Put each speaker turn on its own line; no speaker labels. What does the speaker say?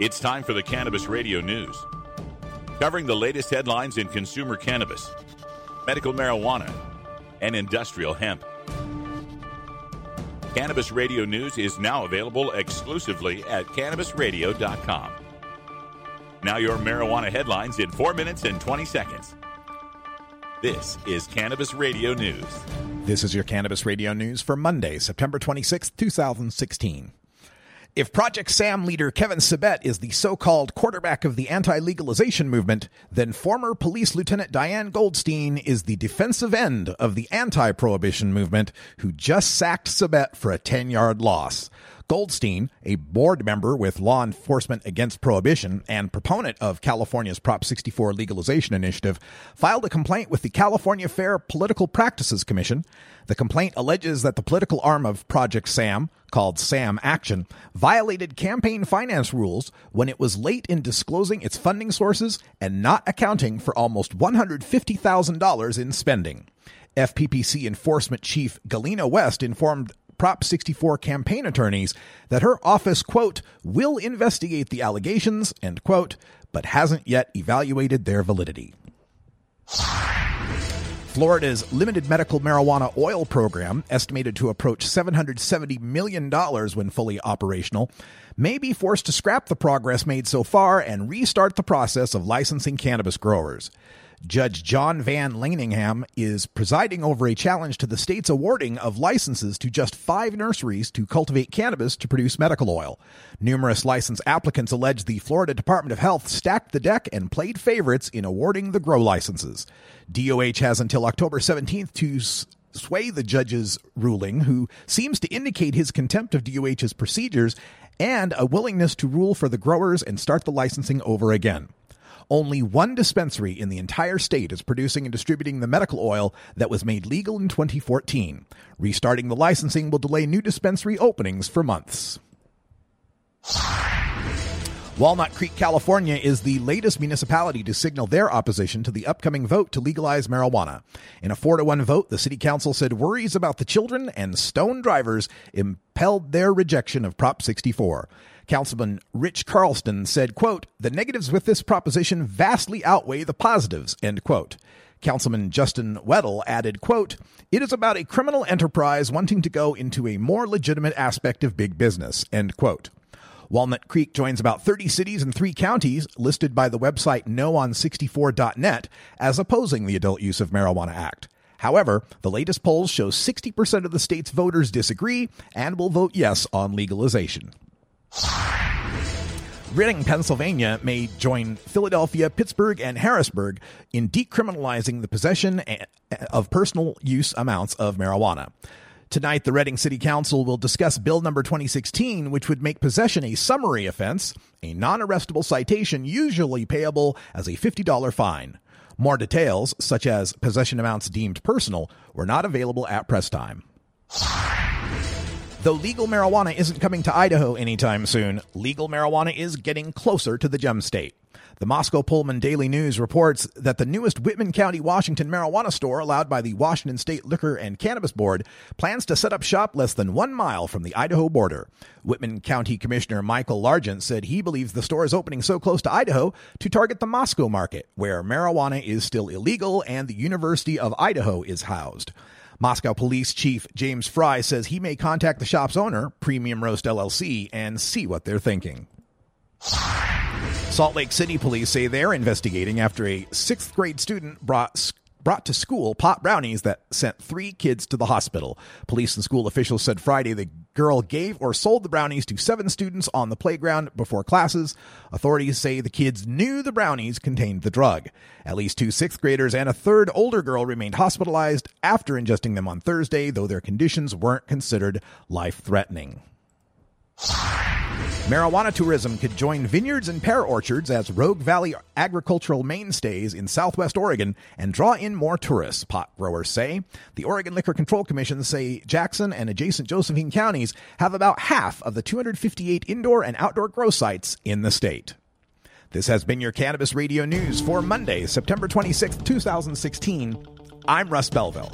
It's time for the Cannabis Radio News. Covering the latest headlines in consumer cannabis, medical marijuana, and industrial hemp. Cannabis Radio News is now available exclusively at cannabisradio.com. Now, your marijuana headlines in 4 minutes and 20 seconds. This is Cannabis Radio News.
This is your Cannabis Radio News for Monday, September 26, 2016. If Project Sam leader Kevin Sabet is the so called quarterback of the anti legalization movement, then former Police Lieutenant Diane Goldstein is the defensive end of the anti prohibition movement who just sacked Sabet for a 10 yard loss. Goldstein, a board member with Law Enforcement Against Prohibition and proponent of California's Prop 64 legalization initiative, filed a complaint with the California Fair Political Practices Commission. The complaint alleges that the political arm of Project SAM, called SAM Action, violated campaign finance rules when it was late in disclosing its funding sources and not accounting for almost $150,000 in spending. FPPC Enforcement Chief Galena West informed Prop 64 campaign attorneys that her office, quote, will investigate the allegations, end quote, but hasn't yet evaluated their validity. Florida's limited medical marijuana oil program, estimated to approach $770 million when fully operational, may be forced to scrap the progress made so far and restart the process of licensing cannabis growers. Judge John Van Laningham is presiding over a challenge to the state's awarding of licenses to just five nurseries to cultivate cannabis to produce medical oil. Numerous license applicants allege the Florida Department of Health stacked the deck and played favorites in awarding the grow licenses. DOH has until October 17th to sway the judge's ruling, who seems to indicate his contempt of DOH's procedures and a willingness to rule for the growers and start the licensing over again. Only one dispensary in the entire state is producing and distributing the medical oil that was made legal in 2014. Restarting the licensing will delay new dispensary openings for months. Walnut Creek, California is the latest municipality to signal their opposition to the upcoming vote to legalize marijuana. In a 4 to 1 vote, the city council said worries about the children and stone drivers impelled their rejection of Prop 64. Councilman Rich Carlston said, quote, the negatives with this proposition vastly outweigh the positives, end quote. Councilman Justin Wedel added, quote, it is about a criminal enterprise wanting to go into a more legitimate aspect of big business, end quote. Walnut Creek joins about 30 cities and three counties listed by the website noon64.net as opposing the Adult Use of Marijuana Act. However, the latest polls show 60% of the state's voters disagree and will vote yes on legalization. Reading, Pennsylvania may join Philadelphia, Pittsburgh, and Harrisburg in decriminalizing the possession of personal use amounts of marijuana. Tonight, the Reading City Council will discuss Bill number 2016, which would make possession a summary offense, a non arrestable citation usually payable as a $50 fine. More details, such as possession amounts deemed personal, were not available at press time. Though legal marijuana isn't coming to Idaho anytime soon, legal marijuana is getting closer to the gem state. The Moscow Pullman Daily News reports that the newest Whitman County, Washington marijuana store allowed by the Washington State Liquor and Cannabis Board plans to set up shop less than one mile from the Idaho border. Whitman County Commissioner Michael Largent said he believes the store is opening so close to Idaho to target the Moscow market, where marijuana is still illegal and the University of Idaho is housed. Moscow Police Chief James Fry says he may contact the shop's owner, Premium Roast LLC, and see what they're thinking. Salt Lake City police say they're investigating after a sixth grade student brought brought to school pot brownies that sent three kids to the hospital. Police and school officials said Friday the girl gave or sold the brownies to seven students on the playground before classes. Authorities say the kids knew the brownies contained the drug. At least two sixth graders and a third older girl remained hospitalized after ingesting them on Thursday, though their conditions weren't considered life threatening. Marijuana tourism could join vineyards and pear orchards as Rogue Valley agricultural mainstays in southwest Oregon and draw in more tourists, pot growers say. The Oregon Liquor Control Commission say Jackson and adjacent Josephine counties have about half of the 258 indoor and outdoor grow sites in the state. This has been your Cannabis Radio News for Monday, September 26, 2016. I'm Russ Belville.